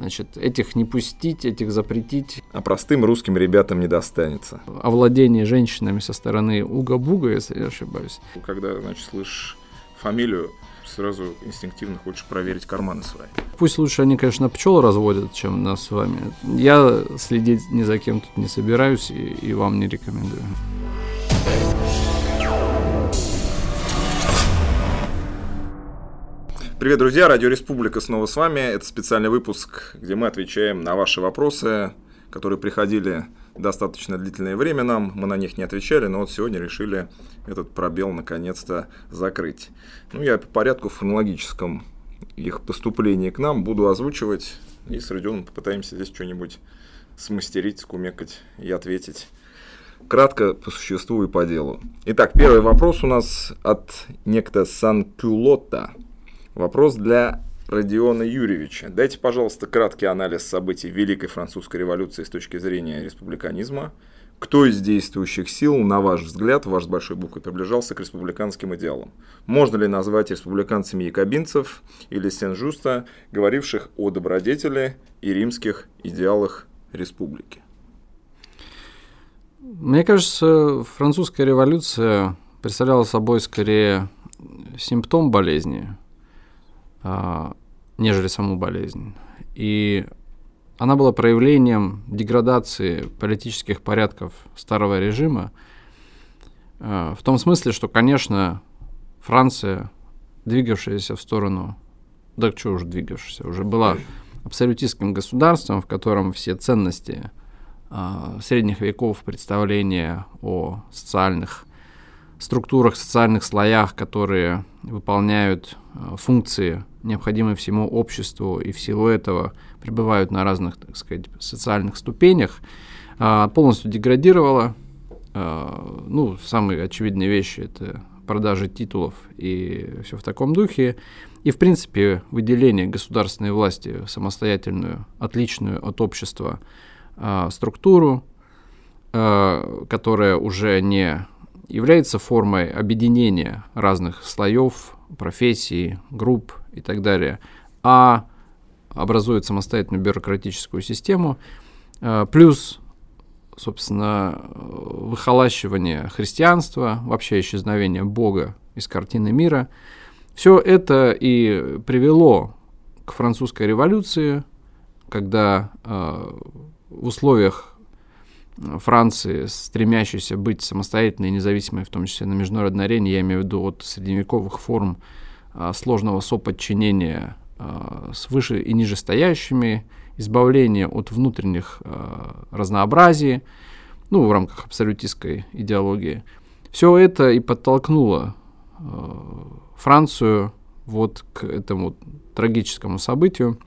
Значит, этих не пустить, этих запретить. А простым русским ребятам не достанется. Овладение женщинами со стороны Уга-Буга, если я ошибаюсь. Когда, значит, слышишь фамилию, сразу инстинктивно хочешь проверить карманы свои. Пусть лучше они, конечно, пчел разводят, чем нас с вами. Я следить ни за кем тут не собираюсь и, и вам не рекомендую. Привет, друзья! Радио Республика снова с вами. Это специальный выпуск, где мы отвечаем на ваши вопросы, которые приходили достаточно длительное время нам. Мы на них не отвечали, но вот сегодня решили этот пробел наконец-то закрыть. Ну, я по порядку хронологическом их поступления к нам буду озвучивать. И с Родионом попытаемся здесь что-нибудь смастерить, скумекать и ответить. Кратко, по существу и по делу. Итак, первый вопрос у нас от некто Санкюлота – Вопрос для Родиона Юрьевича. Дайте, пожалуйста, краткий анализ событий Великой Французской революции с точки зрения республиканизма. Кто из действующих сил, на ваш взгляд, ваш с большой буквы, приближался к республиканским идеалам? Можно ли назвать республиканцами якобинцев или Сен-Жуста, говоривших о добродетели и римских идеалах республики? Мне кажется, французская революция представляла собой скорее симптом болезни, нежели саму болезнь. И она была проявлением деградации политических порядков старого режима, а, в том смысле, что, конечно, Франция, двигавшаяся в сторону, да что уж двигавшаяся, уже была абсолютистским государством, в котором все ценности э, средних веков, представления о социальных структурах, социальных слоях, которые выполняют функции необходимые всему обществу и в силу этого пребывают на разных, так сказать, социальных ступенях, а, полностью деградировала. А, ну, самые очевидные вещи – это продажи титулов и все в таком духе. И, в принципе, выделение государственной власти в самостоятельную, отличную от общества а, структуру, которая уже не является формой объединения разных слоев, профессий, групп и так далее, а образует самостоятельную бюрократическую систему, э, плюс, собственно, выхолащивание христианства, вообще исчезновение Бога из картины мира, все это и привело к французской революции, когда э, в условиях Франции, стремящейся быть самостоятельной и независимой, в том числе на международной арене, я имею в виду от средневековых форм сложного соподчинения а, с выше и нижестоящими, избавление от внутренних а, разнообразий, ну, в рамках абсолютистской идеологии. Все это и подтолкнуло Францию вот к этому трагическому событию.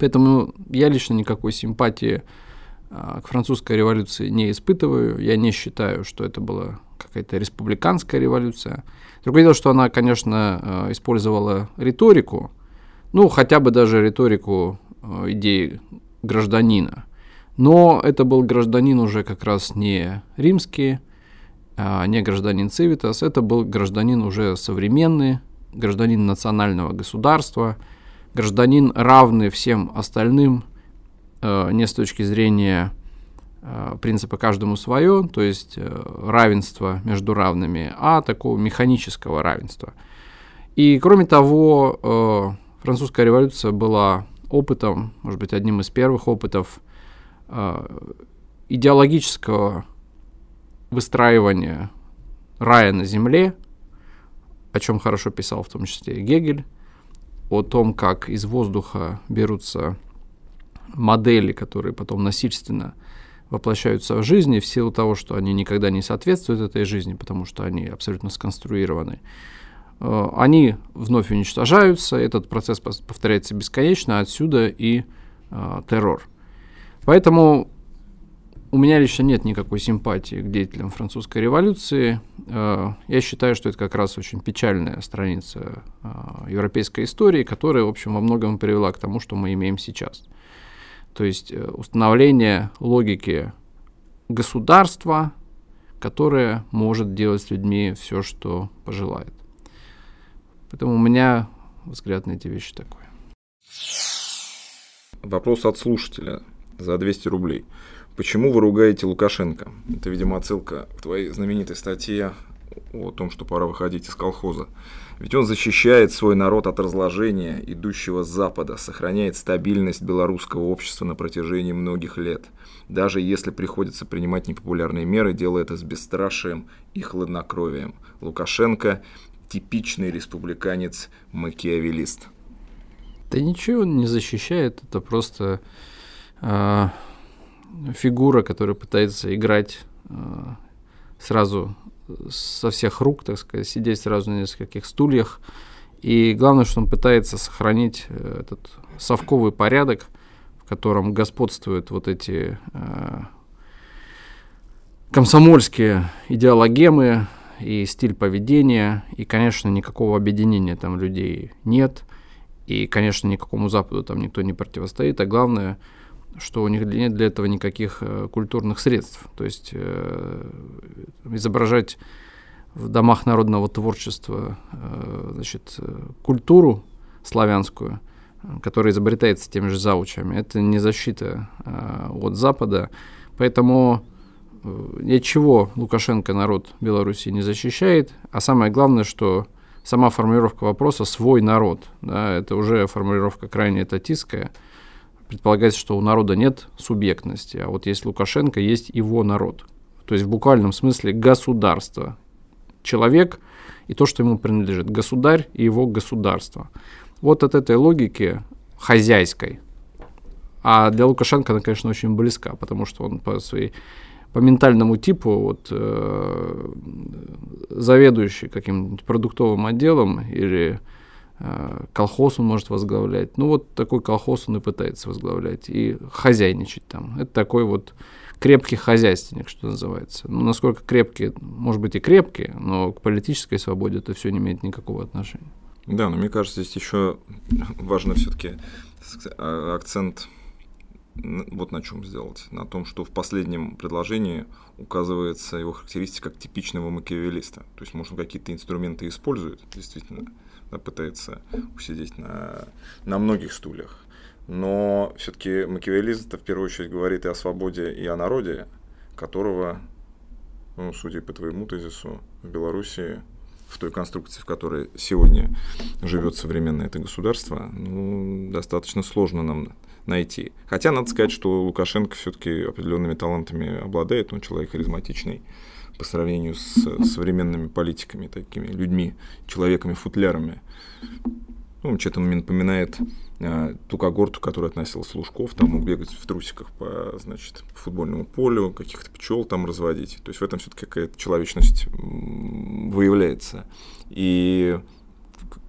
Поэтому я лично никакой симпатии к французской революции не испытываю. Я не считаю, что это была какая-то республиканская революция. Другое дело, что она, конечно, э, использовала риторику, ну, хотя бы даже риторику э, идеи гражданина. Но это был гражданин уже как раз не римский, а не гражданин Цивитас, это был гражданин уже современный, гражданин национального государства, гражданин равный всем остальным, не с точки зрения Э, принципа каждому свое, то есть э, равенство между равными, а такого механического равенства. И кроме того, э, французская революция была опытом, может быть, одним из первых опытов идеологического выстраивания рая на земле, о чем хорошо писал в том числе Гегель, о том, как из воздуха берутся модели, которые потом насильственно воплощаются в жизни в силу того, что они никогда не соответствуют этой жизни, потому что они абсолютно сконструированы. Э, они вновь уничтожаются, этот процесс повторяется бесконечно, отсюда и э, террор. Поэтому у меня лично нет никакой симпатии к деятелям французской революции. Э, я считаю, что это как раз очень печальная страница европейской истории, которая, в общем, во многом привела к тому, что мы имеем сейчас – то есть э, установление логики государства, которое может делать с людьми все, что пожелает. Поэтому у меня взгляд на эти вещи такой. Вопрос от слушателя за 200 рублей. Почему вы ругаете Лукашенко? Это, видимо, отсылка к твоей знаменитой статье о том, что пора выходить из колхоза. Ведь он защищает свой народ от разложения, идущего с Запада, сохраняет стабильность белорусского общества на протяжении многих лет. Даже если приходится принимать непопулярные меры, делает это с бесстрашием и хладнокровием. Лукашенко – типичный республиканец-макиавелист. Да ничего он не защищает, это просто э, фигура, которая пытается играть э, сразу со всех рук, так сказать, сидеть сразу на нескольких стульях. И главное, что он пытается сохранить э, этот совковый порядок, в котором господствуют вот эти э, комсомольские идеологемы и стиль поведения. И, конечно, никакого объединения там людей нет. И, конечно, никакому Западу там никто не противостоит. А главное, что у них нет для этого никаких э, культурных средств. То есть э, изображать в домах народного творчества э, значит, культуру славянскую, которая изобретается теми же заучами, это не защита от Запада. Поэтому ничего Лукашенко народ Беларуси не защищает. А самое главное, что сама формулировка вопроса «свой народ», да, это уже формулировка крайне татистская – предполагается, что у народа нет субъектности, а вот есть Лукашенко, есть его народ. То есть в буквальном смысле государство. Человек и то, что ему принадлежит. Государь и его государство. Вот от этой логики хозяйской. А для Лукашенко она, конечно, очень близка, потому что он по своей по ментальному типу вот, э, заведующий каким-нибудь продуктовым отделом или колхоз он может возглавлять. Ну, вот такой колхоз он и пытается возглавлять и хозяйничать там. Это такой вот крепкий хозяйственник, что называется. Ну, насколько крепкие, может быть, и крепкие, но к политической свободе это все не имеет никакого отношения. Да, но мне кажется, здесь еще важно все-таки акцент вот на чем сделать. На том, что в последнем предложении указывается его характеристика как типичного макиавеллиста. То есть, может, какие-то инструменты использует, действительно, да, пытается усидеть на, на многих стульях. Но все-таки макиавеллизм в первую очередь говорит и о свободе, и о народе, которого, ну, судя по твоему тезису, в Беларуси в той конструкции, в которой сегодня живет современное это государство, ну, достаточно сложно нам найти. Хотя надо сказать, что Лукашенко все-таки определенными талантами обладает, он человек харизматичный, по сравнению с современными политиками, такими людьми, человеками-футлярами. Ну, что-то мне напоминает а, ту когорту, которая относился Лужков, там мог бегать в трусиках по, значит, по футбольному полю, каких-то пчел там разводить. То есть в этом все-таки какая-то человечность выявляется. И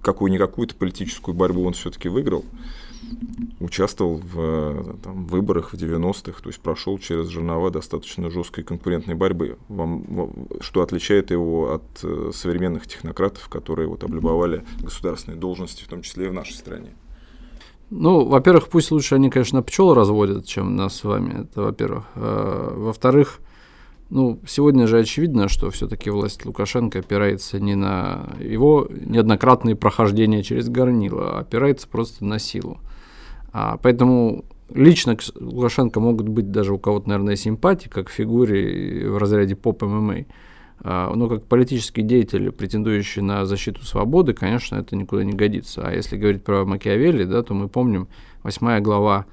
какую-никакую-то политическую борьбу он все-таки выиграл участвовал в там, выборах в 90-х, то есть прошел через жернова достаточно жесткой конкурентной борьбы. Вам, что отличает его от э, современных технократов, которые вот облюбовали государственные должности, в том числе и в нашей стране? Ну, во-первых, пусть лучше они, конечно, пчел разводят, чем нас с вами. Это во-первых. А, во-вторых, ну, сегодня же очевидно, что все-таки власть Лукашенко опирается не на его неоднократные прохождения через горнило, а опирается просто на силу. А, поэтому лично к Лукашенко могут быть даже у кого-то, наверное, симпатии, как фигуре в разряде поп-ММА. А, но как политический деятель, претендующий на защиту свободы, конечно, это никуда не годится. А если говорить про Макиавелли, да, то мы помним восьмая глава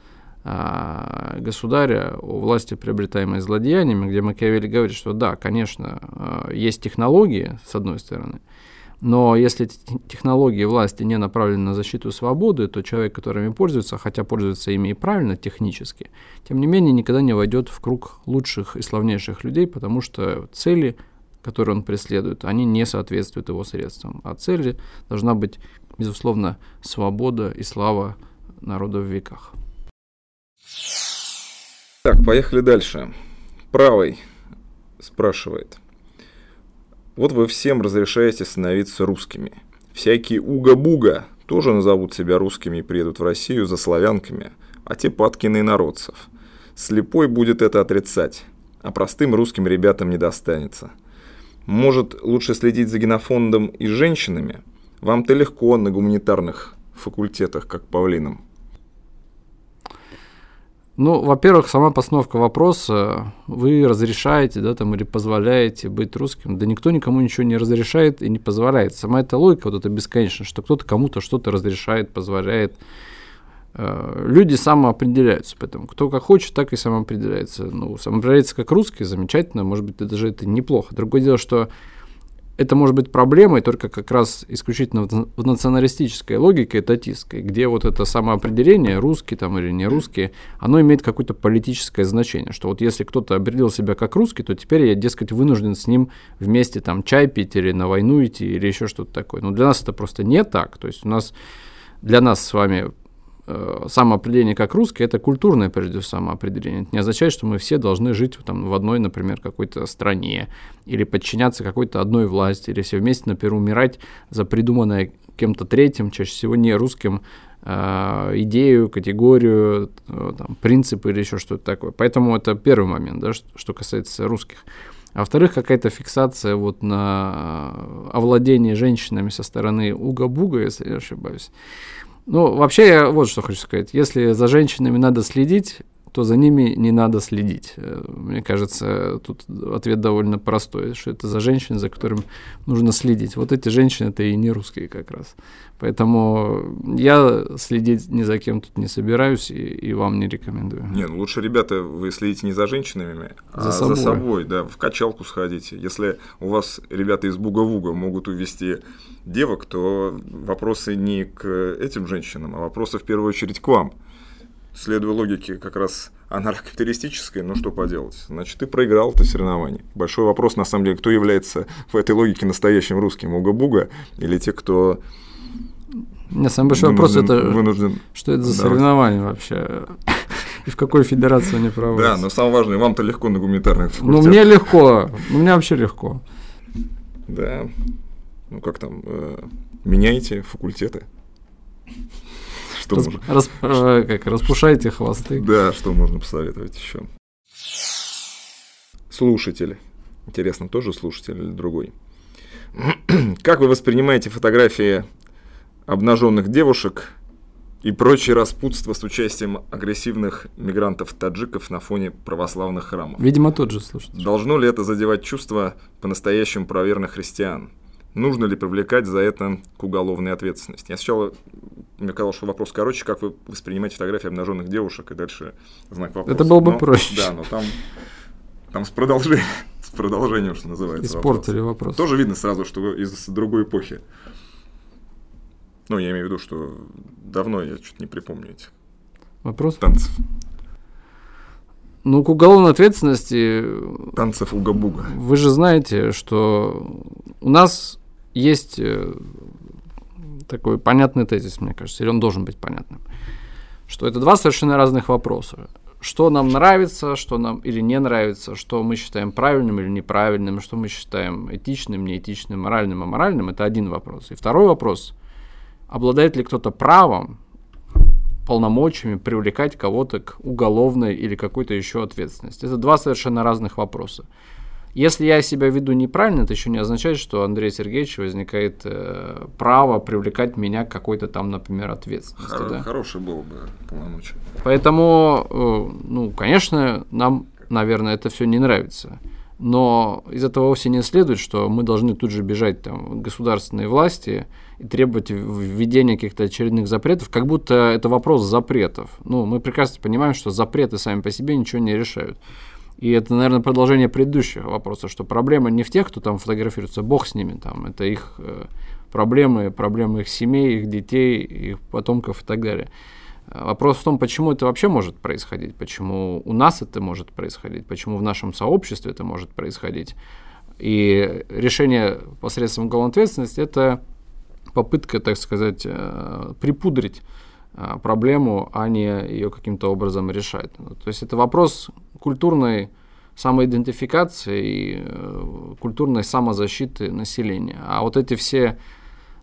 а, государя о власти, приобретаемой злодеяниями, где Макиавелли говорит, что да, конечно, а, есть технологии, с одной стороны, но если технологии власти не направлены на защиту свободы, то человек, которыми пользуется, хотя пользуется ими и правильно технически, тем не менее никогда не войдет в круг лучших и славнейших людей, потому что цели, которые он преследует, они не соответствуют его средствам. А цели должна быть, безусловно, свобода и слава народа в веках. Так, поехали дальше. Правый спрашивает – вот вы всем разрешаете становиться русскими. Всякие уга-буга тоже назовут себя русскими и приедут в Россию за славянками, а те падки на инородцев. Слепой будет это отрицать, а простым русским ребятам не достанется. Может, лучше следить за генофондом и женщинами? Вам-то легко на гуманитарных факультетах, как павлинам. Ну, во-первых, сама постановка вопроса, вы разрешаете, да, там, или позволяете быть русским, да никто никому ничего не разрешает и не позволяет. Сама эта логика вот это бесконечная, что кто-то кому-то что-то разрешает, позволяет. Э, люди самоопределяются, поэтому кто как хочет, так и самоопределяется. Ну, самоопределяется как русский, замечательно, может быть, даже это неплохо. Другое дело, что это может быть проблемой только как раз исключительно в националистической логике татистской, где вот это самоопределение, русский там или не русский, оно имеет какое-то политическое значение, что вот если кто-то определил себя как русский, то теперь я, дескать, вынужден с ним вместе там чай пить или на войну идти или еще что-то такое. Но для нас это просто не так, то есть у нас для нас с вами самоопределение как русский, это культурное, прежде всего, самоопределение. Это не означает, что мы все должны жить там, в одной, например, какой-то стране, или подчиняться какой-то одной власти, или все вместе, например, умирать за придуманное кем-то третьим, чаще всего не русским, э, идею, категорию, э, там, принципы или еще что-то такое. Поэтому это первый момент, да, что, касается русских. А во-вторых, какая-то фиксация вот на овладение женщинами со стороны Уга-Буга, если я не ошибаюсь. Ну, вообще, я вот что хочу сказать. Если за женщинами надо следить, то за ними не надо следить. Э, мне кажется, тут ответ довольно простой, что это за женщины, за которыми нужно следить. Вот эти женщины это и не русские как раз. Поэтому я следить ни за кем тут не собираюсь и, и вам не рекомендую. Не, ну лучше, ребята, вы следите не за женщинами, за а собой. за собой, да, в качалку сходите. Если у вас ребята из Буга-Вуга могут увести девок, то вопросы не к этим женщинам, а вопросы в первую очередь к вам следуя логике как раз анархокапиталистической, ну что поделать, значит, ты проиграл это соревнование. Большой вопрос, на самом деле, кто является в этой логике настоящим русским, Уга-Буга или те, кто не, самый большой вынужден, вопрос это, вынужден, что это за да, соревнование вообще? И в какой федерации они проводятся? Да, но самое важное, вам-то легко на гуманитарных факультетах. Ну, мне легко, ну, мне вообще легко. Да, ну как там, э, меняйте факультеты. Что Расп... можно? Расп... Э, как, распушайте хвосты. Да, что можно посоветовать еще? Слушатели. Интересно, тоже слушатель или другой? Как вы воспринимаете фотографии обнаженных девушек и прочее распутство с участием агрессивных мигрантов-таджиков на фоне православных храмов? Видимо, тот же слушатель. Должно ли это задевать чувства по-настоящему проверенных христиан? Нужно ли привлекать за это к уголовной ответственности? Я сначала мне казалось, что вопрос короче, как вы воспринимаете фотографии обнаженных девушек, и дальше знак вопроса. Это было бы но, проще. Да, но там, там с, продолжением, с продолжением, что называется. Испортили вопрос. вопрос. Тоже видно сразу, что из другой эпохи. Ну, я имею в виду, что давно я что-то не припомню этих Вопрос? Танцев. Ну, к уголовной ответственности... Танцев уга-буга. Вы же знаете, что у нас есть э, такой понятный тезис, мне кажется, или он должен быть понятным, что это два совершенно разных вопроса. Что нам нравится, что нам или не нравится, что мы считаем правильным или неправильным, что мы считаем этичным, неэтичным, моральным, аморальным, это один вопрос. И второй вопрос, обладает ли кто-то правом, полномочиями привлекать кого-то к уголовной или какой-то еще ответственности. Это два совершенно разных вопроса. Если я себя веду неправильно, это еще не означает, что у Андрея Сергеевича возникает э, право привлекать меня к какой-то там, например, ответственности. Хор- да? Хороший был бы полномочия. Поэтому, э, ну, конечно, нам, наверное, это все не нравится. Но из этого вовсе не следует, что мы должны тут же бежать там, государственной власти и требовать введения каких-то очередных запретов, как будто это вопрос запретов. Ну, мы прекрасно понимаем, что запреты сами по себе ничего не решают. И это, наверное, продолжение предыдущего вопроса, что проблема не в тех, кто там фотографируется, бог с ними, там, это их э, проблемы, проблемы их семей, их детей, их потомков и так далее. Вопрос в том, почему это вообще может происходить, почему у нас это может происходить, почему в нашем сообществе это может происходить. И решение посредством уголовной ответственности – это попытка, так сказать, э, припудрить э, проблему, а не ее каким-то образом решать. То есть это вопрос культурной самоидентификации и э, культурной самозащиты населения. А вот эти все,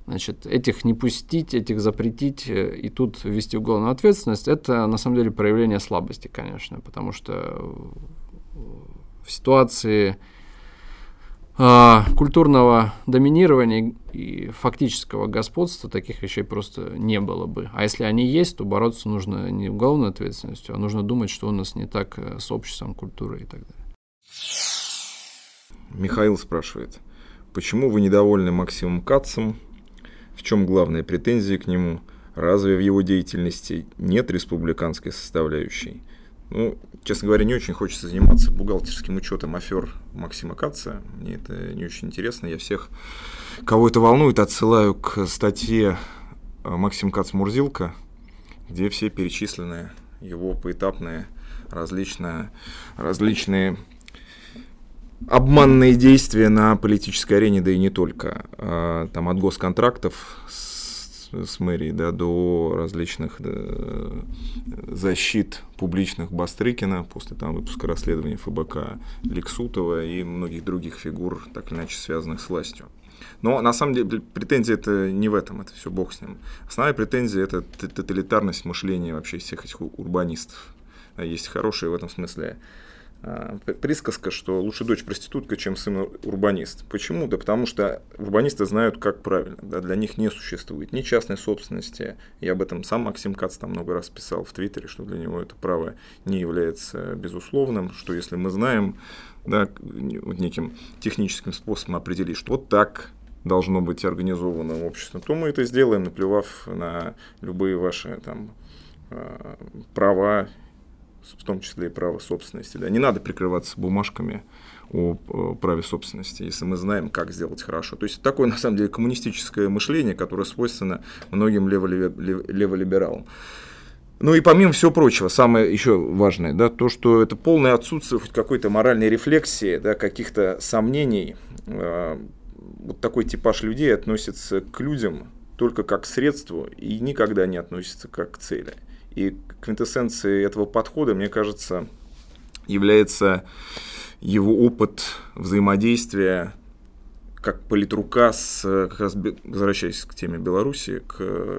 значит, этих не пустить, этих запретить э, и тут ввести уголовную ответственность, это на самом деле проявление слабости, конечно, потому что в ситуации а, культурного доминирования и фактического господства таких вещей просто не было бы. А если они есть, то бороться нужно не уголовной ответственностью, а нужно думать, что у нас не так э, с обществом, культурой и так далее. Михаил спрашивает, почему вы недовольны Максимом Кацем? В чем главные претензии к нему? Разве в его деятельности нет республиканской составляющей? Ну, честно говоря, не очень хочется заниматься бухгалтерским учетом афер Максима Каца. Мне это не очень интересно. Я всех, кого это волнует, отсылаю к статье э, Максим Кац Мурзилка, где все перечислены его поэтапные различные, различные обманные действия на политической арене, да и не только. А, там от госконтрактов с с мэрией да, до различных да, защит публичных Бастрыкина после там, выпуска расследования ФБК Лексутова и многих других фигур, так или иначе связанных с властью. Но на самом деле претензия это не в этом, это все бог с ним. Основная претензия это тоталитарность мышления вообще всех этих урбанистов. Есть хорошие в этом смысле присказка, что лучше дочь проститутка, чем сын урбанист. Почему? Да потому что урбанисты знают, как правильно. Да, для них не существует ни частной собственности. И об этом сам Максим Кац там много раз писал в Твиттере, что для него это право не является безусловным, что если мы знаем да, неким техническим способом определить, что вот так должно быть организовано общество, то мы это сделаем, наплевав на любые ваши там, а, права в том числе и право собственности. Да. Не надо прикрываться бумажками о праве собственности, если мы знаем, как сделать хорошо. То есть такое, на самом деле, коммунистическое мышление, которое свойственно многим леволибералам. Ну и помимо всего прочего, самое еще важное, да, то, что это полное отсутствие хоть какой-то моральной рефлексии, да, каких-то сомнений. Э, вот такой типаж людей относится к людям только как к средству и никогда не относится как к цели. И квинтэссенцией этого подхода, мне кажется, является его опыт взаимодействия как политрука с, как раз возвращаясь к теме Беларуси, к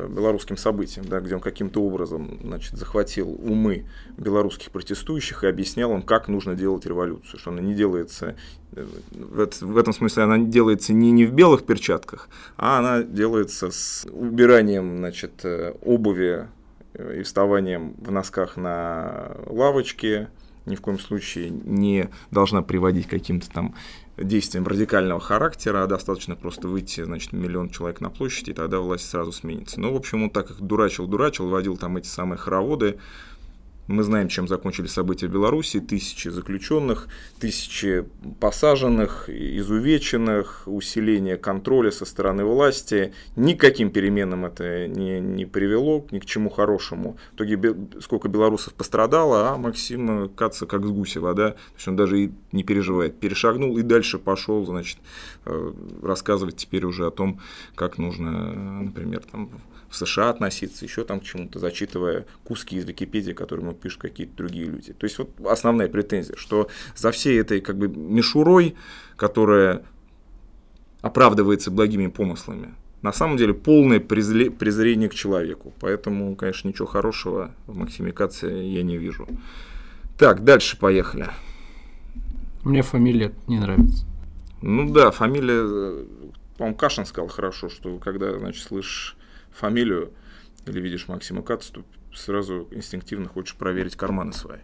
белорусским событиям, да, где он каким-то образом значит, захватил умы белорусских протестующих и объяснял им, как нужно делать революцию, что она не делается, в этом смысле она делается не, не в белых перчатках, а она делается с убиранием значит, обуви Э, и вставанием в носках на лавочке ни в коем случае не должна приводить к каким-то там действиям радикального характера, а достаточно просто выйти, значит, миллион человек на площади, и тогда власть сразу сменится. Ну, в общем, он так их дурачил-дурачил, водил там эти самые хороводы, мы знаем, чем закончились события в Беларуси. Тысячи заключенных, тысячи посаженных, изувеченных, усиление контроля со стороны власти. Никаким переменам это не, не привело, ни к чему хорошему. В итоге сколько белорусов пострадало, а Максим Каца как с гуся вода. То есть он даже и не переживает. Перешагнул и дальше пошел, значит, э, рассказывать теперь уже о том, как нужно, например, там, в США относиться, еще там к чему-то, зачитывая куски из Википедии, которые ему пишут какие-то другие люди. То есть вот основная претензия, что за всей этой как бы мишурой, которая оправдывается благими помыслами, на самом деле полное презрение к человеку. Поэтому, конечно, ничего хорошего в максимикации я не вижу. Так, дальше поехали. Мне фамилия не нравится. Ну да, фамилия, по-моему, Кашин сказал хорошо, что когда, значит, слышишь фамилию или видишь Максима Кац, то сразу инстинктивно хочешь проверить карманы свои.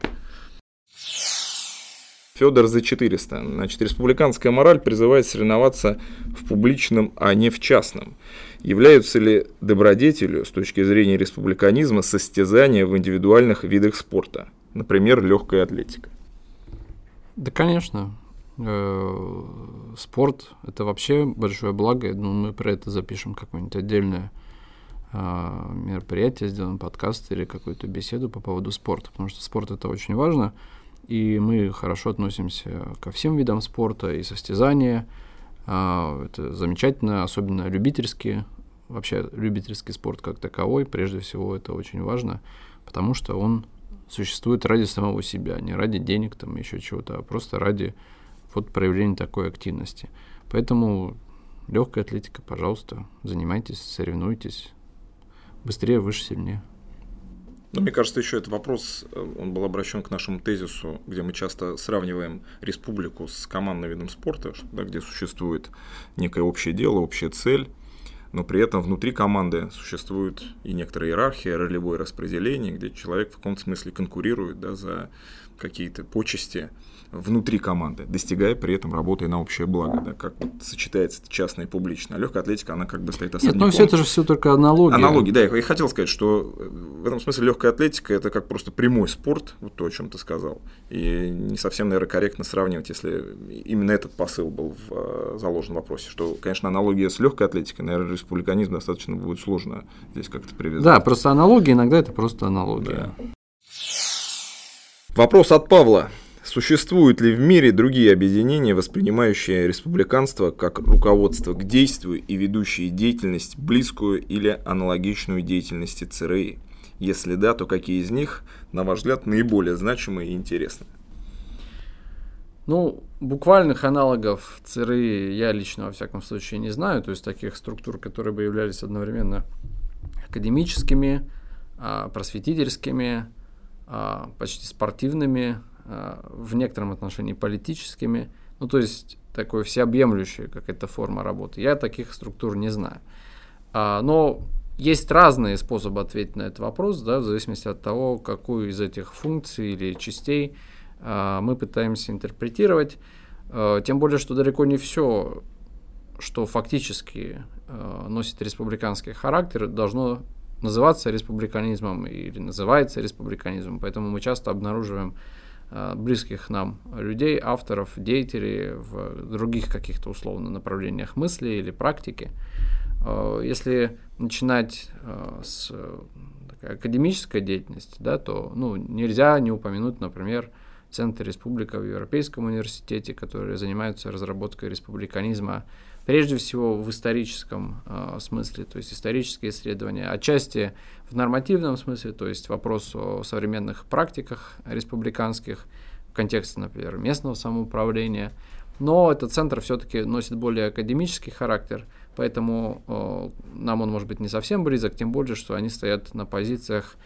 Федор за 400. Значит, республиканская мораль призывает соревноваться в публичном, а не в частном. Являются ли добродетелью с точки зрения республиканизма состязания в индивидуальных видах спорта? Например, легкая атлетика. Да, конечно. Э, спорт – это вообще большое благо. Ну, мы про это запишем какое-нибудь отдельное мероприятие, сделаем подкаст или какую-то беседу по поводу спорта, потому что спорт это очень важно, и мы хорошо относимся ко всем видам спорта и состязания. А, это замечательно, особенно любительский, вообще любительский спорт как таковой, прежде всего это очень важно, потому что он существует ради самого себя, не ради денег, там еще чего-то, а просто ради вот проявления такой активности. Поэтому легкая атлетика, пожалуйста, занимайтесь, соревнуйтесь, быстрее, выше, сильнее. Но мне кажется, еще этот вопрос, э, он был обращен к нашему тезису, где мы часто сравниваем республику с командным видом спорта, да, где существует некое общее дело, общая цель, но при этом внутри команды существует и некоторая иерархия, ролевое распределение, где человек в каком-то смысле конкурирует да, за какие-то почести, внутри команды, достигая при этом работы на общее благо, да, как вот сочетается частное и публичное. А легкая атлетика, она как бы стоит особняком. Нет, но все это же все только аналогия. Аналогии, да, я и хотел сказать, что в этом смысле легкая атлетика это как просто прямой спорт, вот то, о чем ты сказал. И не совсем, наверное, корректно сравнивать, если именно этот посыл был в, э, заложен в вопросе, что, конечно, аналогия с легкой атлетикой, наверное, республиканизм достаточно будет сложно здесь как-то привязать. Да, просто аналогия иногда это просто аналогия. Да. Вопрос от Павла. Существуют ли в мире другие объединения, воспринимающие республиканство как руководство к действию и ведущие деятельность, близкую или аналогичную деятельности ЦРИ? Если да, то какие из них, на ваш взгляд, наиболее значимые и интересные? Ну, буквальных аналогов ЦРИ я лично, во всяком случае, не знаю. То есть таких структур, которые бы являлись одновременно академическими, а, просветительскими, а, почти спортивными, в некотором отношении политическими, ну то есть такой всеобъемлющая какая-то форма работы. Я таких структур не знаю. А, но есть разные способы ответить на этот вопрос, да, в зависимости от того, какую из этих функций или частей а, мы пытаемся интерпретировать. Тем более, что далеко не все, что фактически носит республиканский характер, должно называться республиканизмом или называется республиканизмом. Поэтому мы часто обнаруживаем Э, близких нам людей, авторов, деятелей в других каких-то условно направлениях мысли или практики. Э, если начинать э, с такой академической деятельности, да, то ну, нельзя не упомянуть, например, Центр Республика в Европейском университете, которые занимаются разработкой республиканизма прежде всего в историческом э, смысле, то есть исторические исследования, отчасти в нормативном смысле, то есть вопрос о современных практиках республиканских в контексте, например, местного самоуправления. Но этот центр все-таки носит более академический характер, поэтому э, нам он может быть не совсем близок, тем более, что они стоят на позициях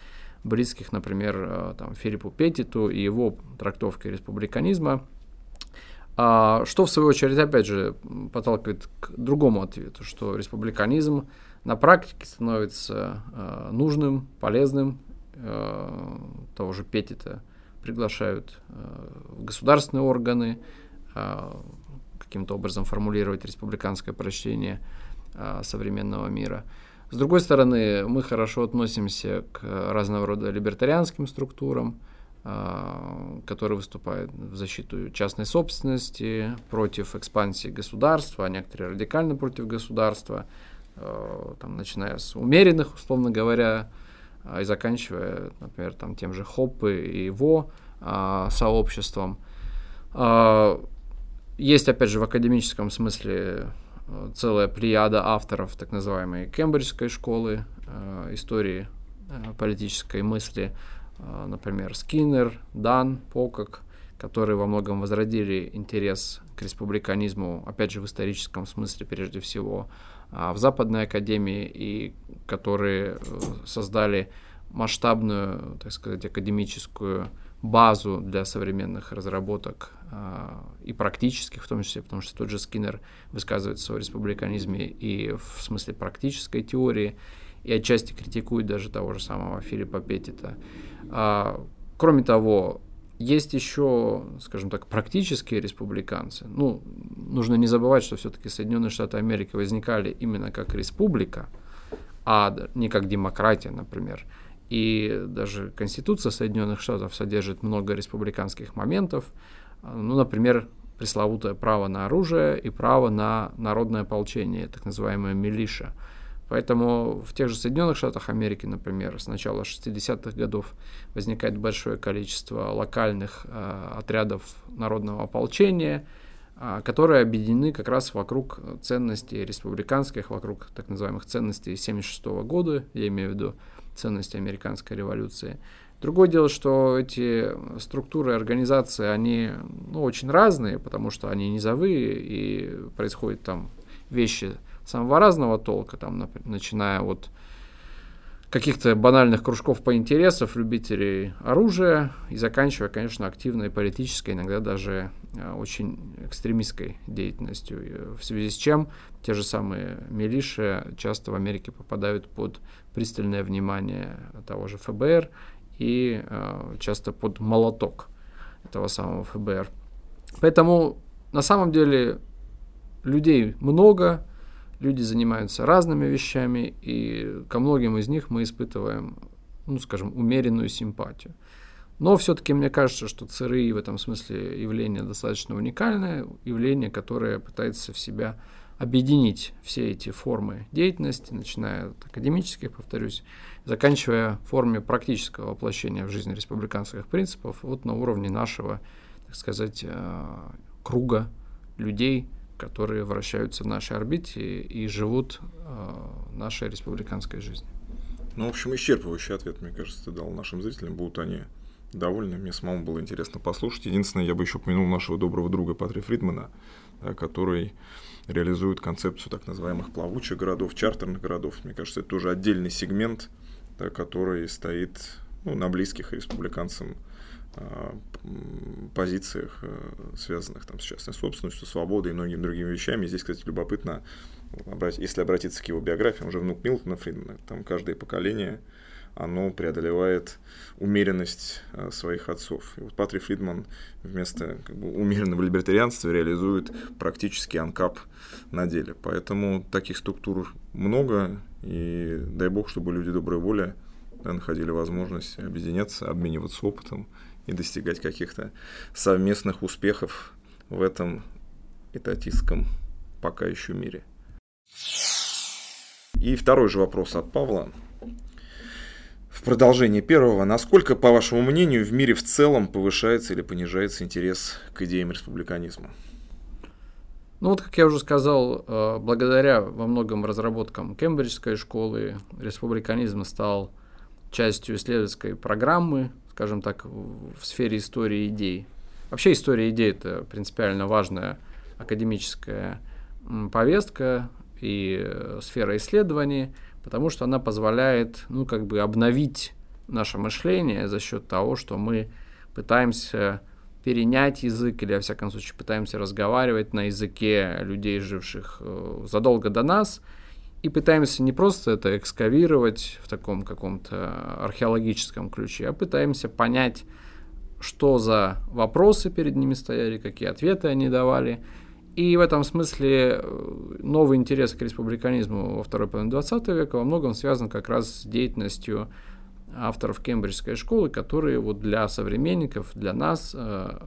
близких, например, э, там, Филиппу Петиту и его трактовке республиканизма. А, что, в свою очередь, опять же, подталкивает к другому ответу, что республиканизм на практике становится э, нужным, полезным. Э, того же Петита приглашают э, в государственные органы э, каким-то образом формулировать республиканское прочтение э, современного мира. С другой стороны, мы хорошо относимся к разного рода либертарианским структурам, а, который выступает в защиту частной собственности, против экспансии государства, а некоторые радикально против государства, а, там, начиная с умеренных, условно говоря, а, и заканчивая, например, там, тем же Хоппы и его сообществом. Есть, опять же, в академическом смысле целая плеяда авторов так называемой Кембриджской школы истории политической мысли, например, Скиннер, Дан, Покок, которые во многом возродили интерес к республиканизму, опять же, в историческом смысле прежде всего, а, в Западной Академии, и которые э, создали масштабную, так сказать, академическую базу для современных разработок а, и практических в том числе, потому что тот же Скиннер высказывается о республиканизме и в смысле практической теории, и отчасти критикует даже того же самого Филиппа Петтита. А, кроме того, есть еще, скажем так, практические республиканцы. Ну, нужно не забывать, что все-таки Соединенные Штаты Америки возникали именно как республика, а не как демократия, например. И даже Конституция Соединенных Штатов содержит много республиканских моментов. Ну, например, пресловутое право на оружие и право на народное ополчение, так называемое милиша – Поэтому в тех же Соединенных Штатах Америки, например, с начала 60-х годов возникает большое количество локальных э, отрядов народного ополчения, э, которые объединены как раз вокруг ценностей республиканских, вокруг так называемых ценностей 1976 года, я имею в виду ценности американской революции. Другое дело, что эти структуры, организации, они ну, очень разные, потому что они низовые, и происходят там вещи самого разного толка, там, начиная от каких-то банальных кружков по интересов, любителей оружия и заканчивая, конечно, активной политической, иногда даже э, очень экстремистской деятельностью, в связи с чем те же самые милиши часто в Америке попадают под пристальное внимание того же ФБР и э, часто под молоток этого самого ФБР. Поэтому на самом деле людей много, люди занимаются разными вещами, и ко многим из них мы испытываем, ну, скажем, умеренную симпатию. Но все-таки мне кажется, что ЦРИ в этом смысле явление достаточно уникальное, явление, которое пытается в себя объединить все эти формы деятельности, начиная от академических, повторюсь, заканчивая форме практического воплощения в жизнь республиканских принципов вот на уровне нашего, так сказать, э, круга людей, которые вращаются в нашей орбите и живут э, нашей республиканской жизнью. Ну, в общем, исчерпывающий ответ, мне кажется, ты дал нашим зрителям. Будут они довольны. Мне самому было интересно послушать. Единственное, я бы еще упомянул нашего доброго друга Патри Фридмана, да, который реализует концепцию так называемых плавучих городов, чартерных городов. Мне кажется, это тоже отдельный сегмент, да, который стоит ну, на близких республиканцам а, позициях, э, связанных там, с частной собственностью, свободой и многими другими вещами. здесь, кстати, любопытно, если обратиться к его биографии, он же внук Милтона Фридмана, там каждое поколение оно преодолевает умеренность э, своих отцов. И вот Патри Фридман вместо как бы, умеренного либертарианства реализует практически анкап на деле. Поэтому таких структур много, и дай бог, чтобы люди доброй воли да, находили возможность объединяться, обмениваться опытом и достигать каких-то совместных успехов в этом этатистском пока еще мире. И второй же вопрос от Павла. В продолжение первого, насколько, по вашему мнению, в мире в целом повышается или понижается интерес к идеям республиканизма? Ну вот, как я уже сказал, э, благодаря во многом разработкам Кембриджской школы республиканизм стал частью исследовательской программы скажем так, в сфере истории идей. Вообще история идей – это принципиально важная академическая повестка и э, сфера исследований, потому что она позволяет, ну, как бы обновить наше мышление за счет того, что мы пытаемся перенять язык или, во всяком случае, пытаемся разговаривать на языке людей, живших э, задолго до нас – и пытаемся не просто это экскавировать в таком каком-то археологическом ключе, а пытаемся понять, что за вопросы перед ними стояли, какие ответы они давали. И в этом смысле э, новый интерес к республиканизму во второй половине 20 века во многом связан как раз с деятельностью авторов Кембриджской школы, которые вот для современников, для нас э,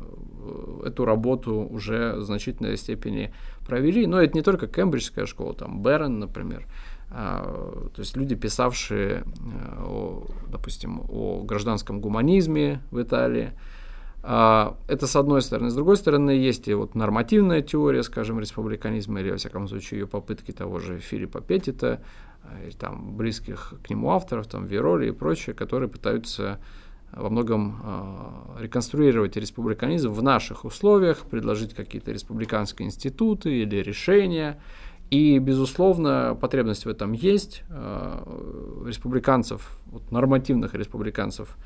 эту работу уже в значительной степени провели. Но это не только Кембриджская школа, там Берн, например. А, то есть люди, писавшие, э, о, допустим, о гражданском гуманизме в Италии. А, это с одной стороны. С другой стороны, есть и вот нормативная теория, скажем, республиканизма, или, во всяком случае, ее попытки того же Филиппа Петтита, э, там, близких к нему авторов, там, Вероли и прочие, которые пытаются во многом э, реконструировать республиканизм в наших условиях, предложить какие-то республиканские институты или решения. И, безусловно, потребность в этом есть. Э, республиканцев, вот, нормативных республиканцев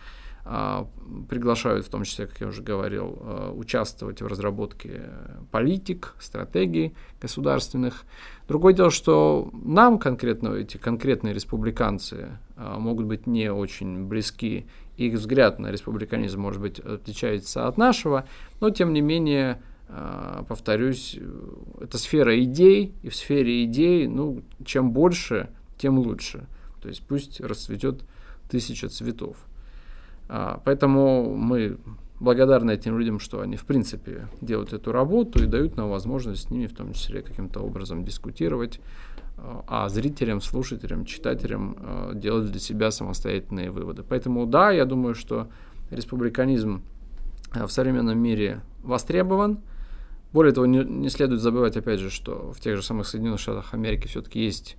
э, приглашают, в том числе, как я уже говорил, э, участвовать в разработке политик, стратегий государственных. Другое дело, что нам конкретно эти конкретные республиканцы э, могут быть не очень близки их взгляд на республиканизм, может быть, отличается от нашего, но, тем не менее, а, повторюсь, это сфера идей, и в сфере идей, ну, чем больше, тем лучше. То есть пусть расцветет тысяча цветов. А, поэтому мы благодарны этим людям, что они, в принципе, делают эту работу и дают нам возможность с ними, в том числе, каким-то образом дискутировать, а зрителям, слушателям, читателям э, делать для себя самостоятельные выводы. Поэтому да, я думаю, что республиканизм э, в современном мире востребован. Более того, не, следует забывать, опять же, что в тех же самых Соединенных Штатах Америки все-таки есть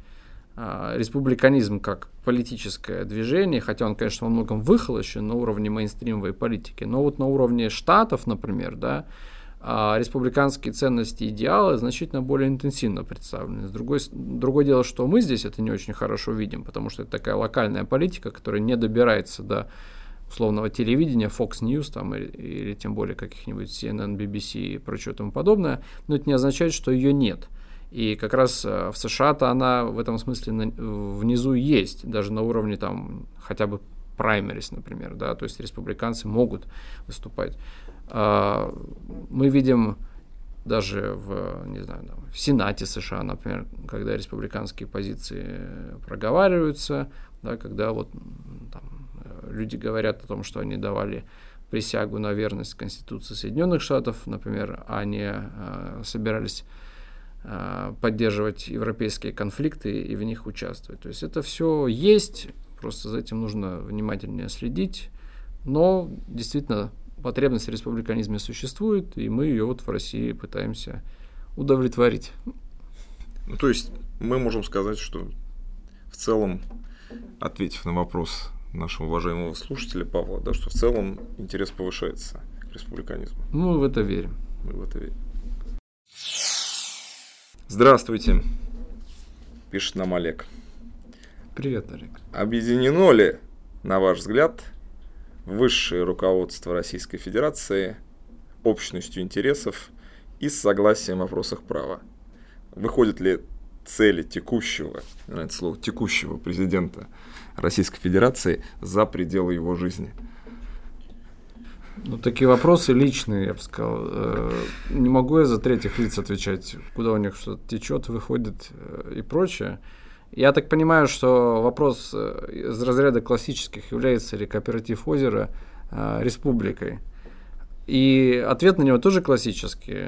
а, республиканизм как политическое движение, хотя он, конечно, во многом выхолощен на уровне мейнстримовой политики, но вот на уровне штатов, например, да, а республиканские ценности и идеалы значительно более интенсивно представлены. С другой, другое дело, что мы здесь это не очень хорошо видим, потому что это такая локальная политика, которая не добирается до условного телевидения, Fox News там, или, или тем более каких-нибудь CNN, BBC и прочее тому подобное, но это не означает, что ее нет. И как раз э, в США-то она в этом смысле внизу есть, даже на уровне там хотя бы праймерис, например, да, то есть республиканцы могут выступать. А, мы видим даже в, не знаю, в Сенате США, например, когда республиканские позиции проговариваются, да, когда вот там, люди говорят о том, что они давали присягу на верность Конституции Соединенных Штатов, например, а не э, собирались э, поддерживать европейские конфликты и в них участвовать. То есть это все есть, просто за этим нужно внимательнее следить, но действительно потребность в республиканизме существует, и мы ее вот в России пытаемся удовлетворить. Ну, то есть мы можем сказать, что в целом, ответив на вопрос нашего уважаемого слушателя Павла, да, что в целом интерес повышается к республиканизму. Мы в это верим. Мы в это верим. Здравствуйте, пишет нам Олег. Привет, Олег. Объединено ли, на ваш взгляд, высшее руководство Российской Федерации общностью интересов и с согласием в вопросах права? Выходит ли цели текущего, это слово, текущего президента Российской Федерации за пределы его жизни? Ну, такие вопросы личные, я бы сказал. Э, не могу я за третьих лиц отвечать, куда у них что-то течет, выходит э, и прочее. Я так понимаю, что вопрос э, из разряда классических, является ли кооператив озера республикой. И ответ на него тоже классический.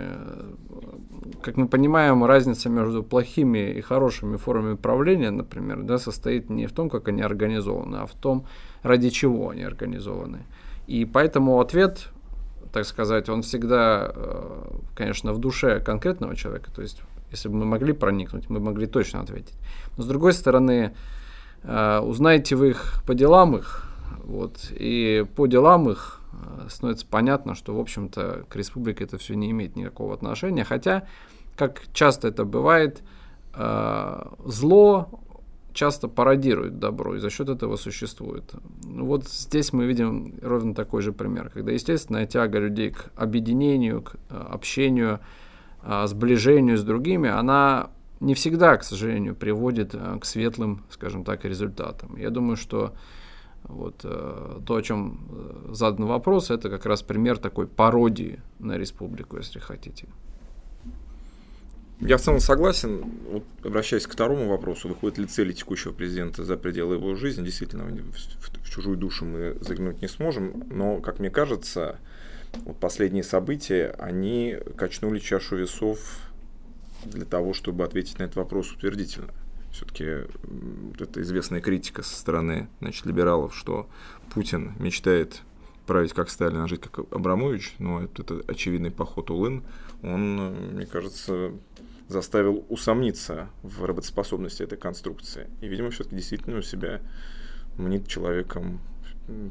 Как мы понимаем, разница между плохими и хорошими формами правления, например, да, состоит не в том, как они организованы, а в том, ради чего они организованы. И поэтому ответ, так сказать, он всегда, э, конечно, в душе конкретного человека. То есть, если бы мы могли проникнуть, мы могли точно ответить. Но с другой стороны, э, узнаете вы их по делам их, вот, и по делам их Э, становится понятно, что, в общем-то, к республике это все не имеет никакого отношения. Хотя, как часто это бывает, э, зло часто пародирует добро, и за счет этого существует. Ну, вот здесь мы видим ровно такой же пример, когда естественная тяга людей к объединению, к общению, сближению с другими, она не всегда, к сожалению, приводит к светлым, скажем так, результатам. Я думаю, что вот, э, то, о чем э, задан вопрос, это как раз пример такой пародии на республику, если хотите. Я в целом согласен. Вот, обращаясь к второму вопросу, выходят ли цели текущего президента за пределы его жизни, действительно, в, в чужую душу мы заглянуть не сможем, но, как мне кажется, вот последние события, они качнули чашу весов для того, чтобы ответить на этот вопрос утвердительно все-таки вот эта известная критика со стороны значит, либералов, что Путин мечтает править как Сталин, а жить как Абрамович, но это, это очевидный поход Улын, он, мне кажется, заставил усомниться в работоспособности этой конструкции. И, видимо, все-таки действительно у себя мнит человеком,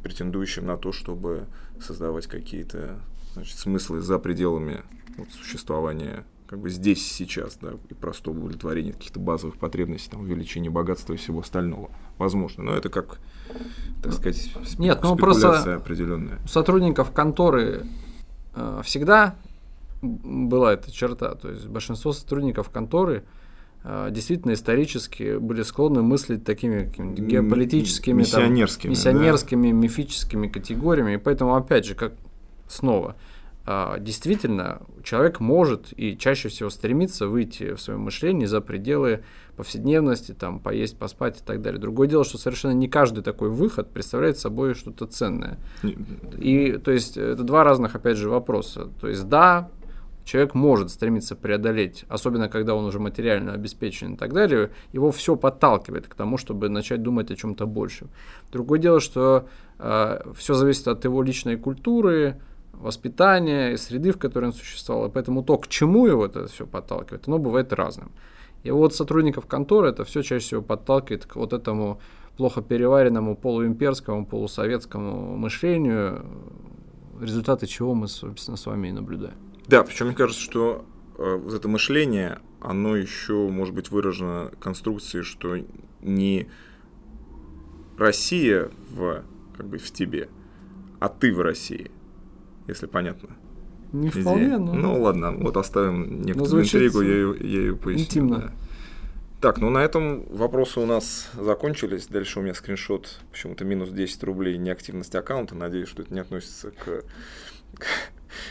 претендующим на то, чтобы создавать какие-то значит, смыслы за пределами вот, существования как бы здесь сейчас, да, и простого удовлетворения каких-то базовых потребностей, там, увеличения богатства и всего остального. Возможно, но это как, так сказать, Нет, ну просто определенная. У сотрудников конторы э, всегда была эта черта, то есть большинство сотрудников конторы действительно исторически были склонны мыслить такими геополитическими, миссионерскими, там, миссионерскими да. мифическими категориями, и поэтому, опять же, как снова – а, действительно человек может и чаще всего стремится выйти в своем мышлении за пределы повседневности, там, поесть, поспать и так далее. Другое дело, что совершенно не каждый такой выход представляет собой что-то ценное. И, то есть, это два разных, опять же, вопроса. То есть, да, человек может стремиться преодолеть, особенно когда он уже материально обеспечен и так далее, его все подталкивает к тому, чтобы начать думать о чем-то большем. Другое дело, что э, все зависит от его личной культуры, воспитания и среды, в которой он существовал. И поэтому то, к чему его это все подталкивает, оно бывает разным. И вот сотрудников конторы это все чаще всего подталкивает к вот этому плохо переваренному полуимперскому, полусоветскому мышлению, результаты чего мы, собственно, с вами и наблюдаем. Да, причем мне кажется, что э, вот это мышление, оно еще может быть выражено конструкцией, что не Россия в, как бы, в тебе, а ты в России, если понятно. Не вполне, но... Ну ладно, вот оставим некоторую интригу, я ее, я ее поясню. Интимно. Да. Так, ну на этом вопросы у нас закончились. Дальше у меня скриншот, почему-то минус 10 рублей неактивность аккаунта. Надеюсь, что это не относится к, к,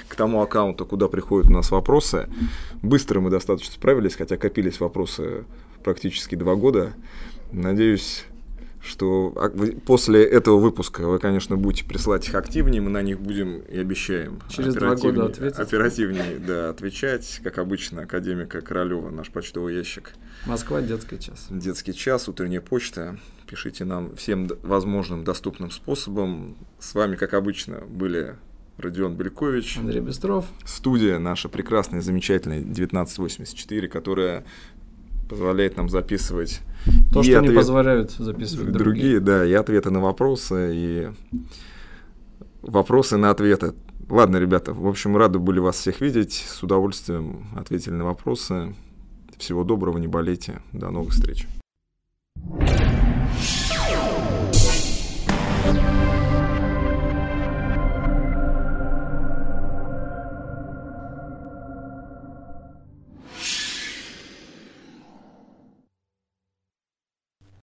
к тому аккаунту, куда приходят у нас вопросы. Быстро мы достаточно справились, хотя копились вопросы практически два года. Надеюсь, что а, после этого выпуска вы, конечно, будете присылать их активнее, мы на них будем и обещаем Через два года ответить. оперативнее да, отвечать, как обычно, академика Королева, наш почтовый ящик. Москва, детский час. Детский час, утренняя почта. Пишите нам всем возможным доступным способом. С вами, как обычно, были Родион Белькович. Андрей Бестров. Студия наша прекрасная, замечательная 1984, которая позволяет нам записывать то, что ответ... не позволяют записывать другие. Другие, да, и ответы на вопросы, и вопросы на ответы. Ладно, ребята, в общем, рады были вас всех видеть. С удовольствием ответили на вопросы. Всего доброго, не болейте. До новых встреч. thank you